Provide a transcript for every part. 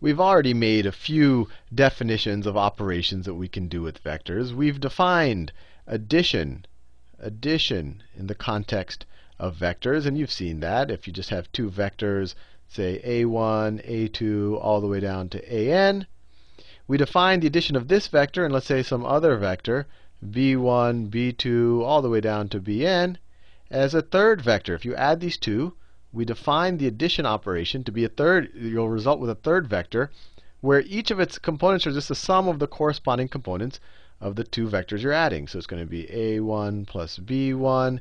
we've already made a few definitions of operations that we can do with vectors. We've defined addition, addition in the context of vectors, and you've seen that. If you just have two vectors, say a1, a2, all the way down to an, we define the addition of this vector and let's say some other vector, b1, b2, all the way down to bn, as a third vector. If you add these two, we define the addition operation to be a third, you'll result with a third vector, where each of its components are just the sum of the corresponding components of the two vectors you're adding. So it's going to be a1 plus b1,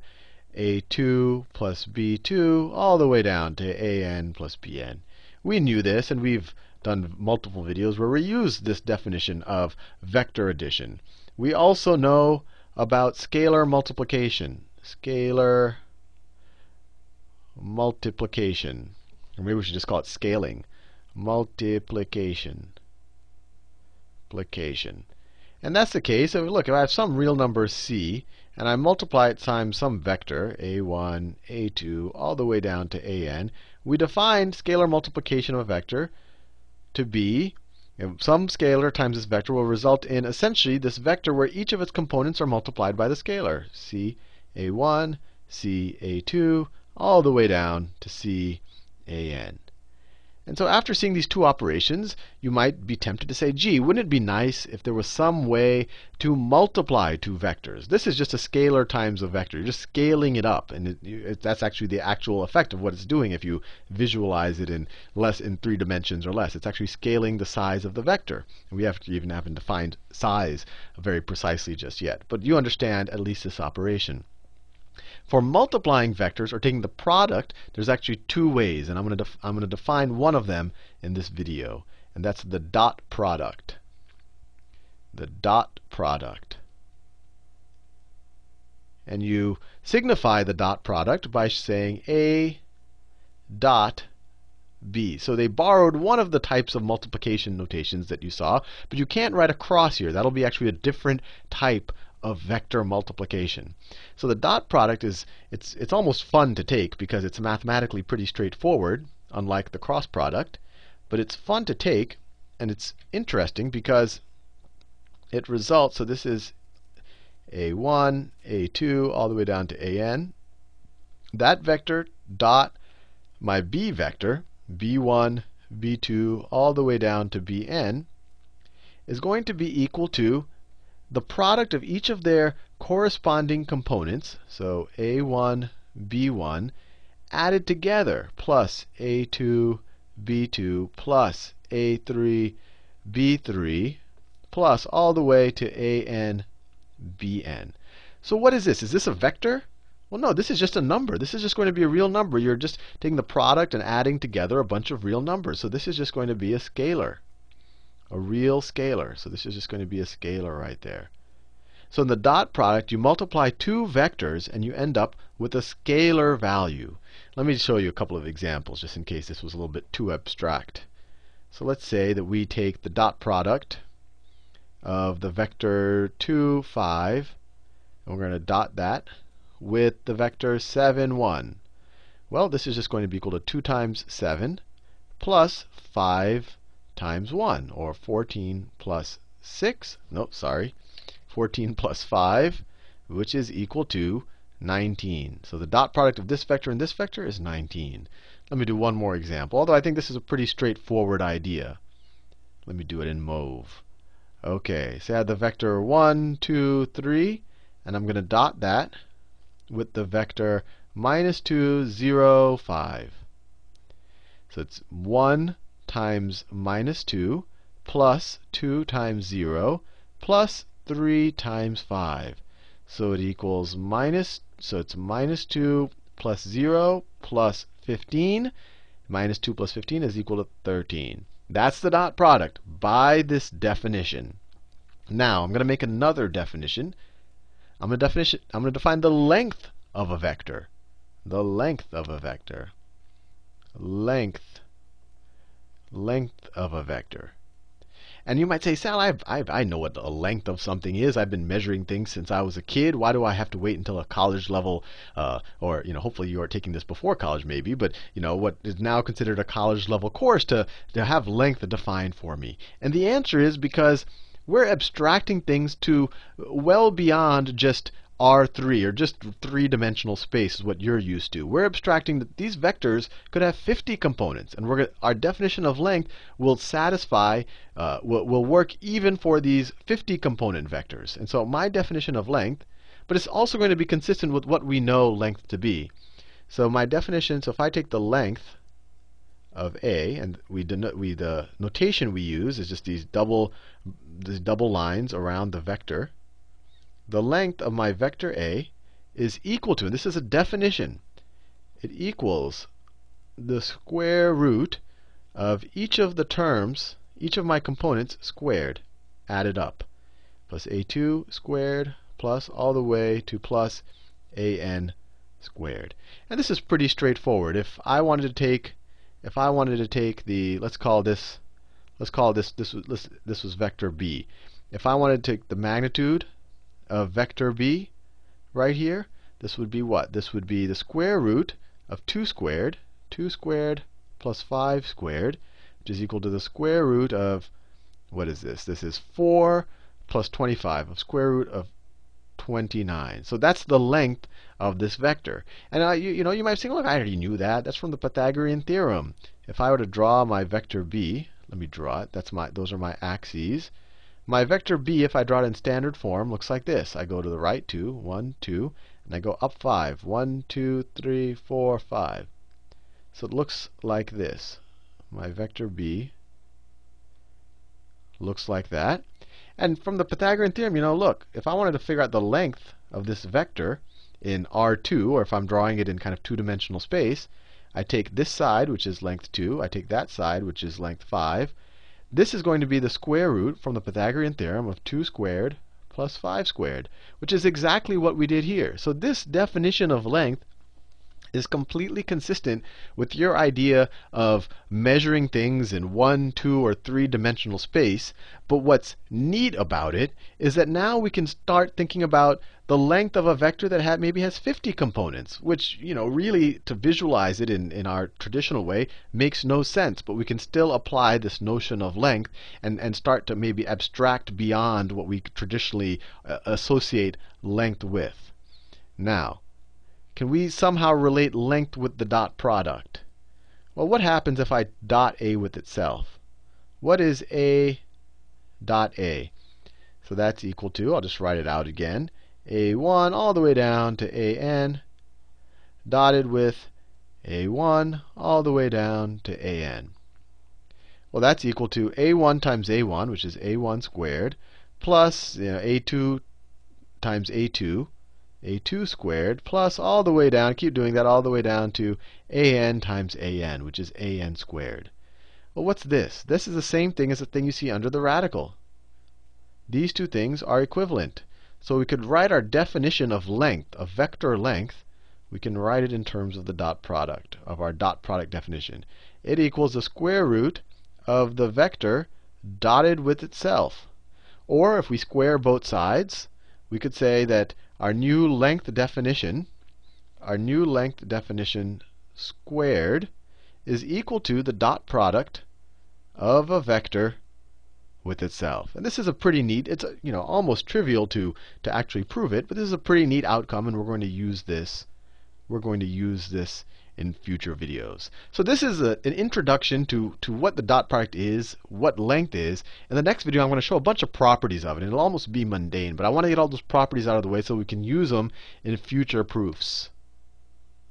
a2 plus b2, all the way down to an plus bn. We knew this, and we've done multiple videos where we use this definition of vector addition. We also know about scalar multiplication. Scalar multiplication. Or maybe we should just call it scaling. Multiplication. Multiplication. And that's the case. So look, if I have some real number c, and I multiply it times some vector, a1, a2, all the way down to an, we define scalar multiplication of a vector to be some scalar times this vector will result in essentially this vector where each of its components are multiplied by the scalar. C a1, C a2, all the way down to C an. And so after seeing these two operations, you might be tempted to say, gee, wouldn't it be nice if there was some way to multiply two vectors? This is just a scalar times a vector. You're just scaling it up. And it, it, that's actually the actual effect of what it's doing if you visualize it in less in three dimensions or less. It's actually scaling the size of the vector. And we have to even haven't defined size very precisely just yet. But you understand at least this operation. For multiplying vectors or taking the product, there's actually two ways, and I'm going to I'm going to define one of them in this video, and that's the dot product. The dot product. And you signify the dot product by saying a dot b. So they borrowed one of the types of multiplication notations that you saw, but you can't write a cross here. That'll be actually a different type of vector multiplication. So the dot product is it's it's almost fun to take because it's mathematically pretty straightforward, unlike the cross product. But it's fun to take, and it's interesting because it results. So this is a1, a2, all the way down to an. That vector dot my b vector, b1, b2, all the way down to bn, is going to be equal to the product of each of their corresponding components, so a1, b1, added together, plus a2, b2, plus a3, b3, plus all the way to an, bn. So what is this? Is this a vector? Well, no, this is just a number. This is just going to be a real number. You're just taking the product and adding together a bunch of real numbers. So this is just going to be a scalar a real scalar. So this is just going to be a scalar right there. So in the dot product, you multiply two vectors, and you end up with a scalar value. Let me show you a couple of examples, just in case this was a little bit too abstract. So let's say that we take the dot product of the vector 2, 5, and we're going to dot that with the vector 7, 1. Well, this is just going to be equal to 2 times 7 plus 5 times 1, or 14 plus 6. Nope, sorry. 14 plus 5, which is equal to 19. So the dot product of this vector and this vector is 19. Let me do one more example, although I think this is a pretty straightforward idea. Let me do it in mauve. OK, so I have the vector 1, 2, 3, and I'm going to dot that with the vector minus 2, 0, 5. So it's 1 times minus 2 plus 2 times 0 plus 3 times 5. So it equals minus, so it's minus 2 plus 0 plus 15. Minus 2 plus 15 is equal to 13. That's the dot product by this definition. Now, I'm going to make another definition. I'm going to definition I'm going to define the length of a vector. The length of a vector. Length length of a vector. And you might say, Sal, I've, I've, I know what the length of something is. I've been measuring things since I was a kid. Why do I have to wait until a college level, uh, or you know, hopefully you are taking this before college, maybe, but you know, what is now considered a college level course to to have length defined for me? And the answer is because we're abstracting things to well beyond just R3 or just three dimensional space is what you're used to. We're abstracting that these vectors could have 50 components, and our definition of length will satisfy, uh, will, will work even for these 50 component vectors. And so my definition of length, but it's also going to be consistent with what we know length to be. So my definition, so if I take the length of A, and we, we the notation we use is just these double, these double lines around the vector the length of my vector A is equal to, and this is a definition, it equals the square root of each of the terms, each of my components squared, added up. Plus a2 squared plus all the way to plus an squared. And this is pretty straightforward. If I wanted to take if I wanted to take the let's call this let's call this this this was vector b. If I wanted to take the magnitude of vector b right here, this would be what? This would be the square root of 2 squared, 2 squared plus 5 squared, which is equal to the square root of, what is this? This is 4 plus 25, of square root of 29. So that's the length of this vector. And you, you know, you might say, look, I already knew that. That's from the Pythagorean theorem. If I were to draw my vector b, let me draw it. That's my, those are my axes. My vector b, if I draw it in standard form, looks like this. I go to the right 2, 1, 2, and I go up 5. 1, 2, 3, 4, 5. So it looks like this. My vector b looks like that. And from the Pythagorean theorem, you know, look, if I wanted to figure out the length of this vector in R2, or if I'm drawing it in kind of two-dimensional space, I take this side, which is length 2, I take that side, which is length 5, this is going to be the square root from the Pythagorean theorem of 2 squared plus 5 squared, which is exactly what we did here. So this definition of length is completely consistent with your idea of measuring things in one, two, or three dimensional space. But what's neat about it is that now we can start thinking about the length of a vector that maybe has 50 components, which, you know, really to visualize it in, in our traditional way makes no sense. But we can still apply this notion of length and, and start to maybe abstract beyond what we traditionally uh, associate length with. Now, can we somehow relate length with the dot product? Well, what happens if I dot A with itself? What is A dot A? So that's equal to, I'll just write it out again, A1 all the way down to AN dotted with A1 all the way down to AN. Well, that's equal to A1 times A1, which is A1 squared, plus you know, A2 times A2, a2 squared plus all the way down, keep doing that all the way down to an times an, which is an squared. Well, what's this? This is the same thing as the thing you see under the radical. These two things are equivalent. So we could write our definition of length, of vector length, we can write it in terms of the dot product, of our dot product definition. It equals the square root of the vector dotted with itself. Or if we square both sides, we could say that our new length definition, our new length definition squared is equal to the dot product of a vector with itself. And this is a pretty neat, it's you know almost trivial to to actually prove it, but this is a pretty neat outcome and we're going to use this we're going to use this in future videos. So this is a, an introduction to, to what the dot product is, what length is. In the next video, I'm going to show a bunch of properties of it. It'll almost be mundane, but I want to get all those properties out of the way so we can use them in future proofs.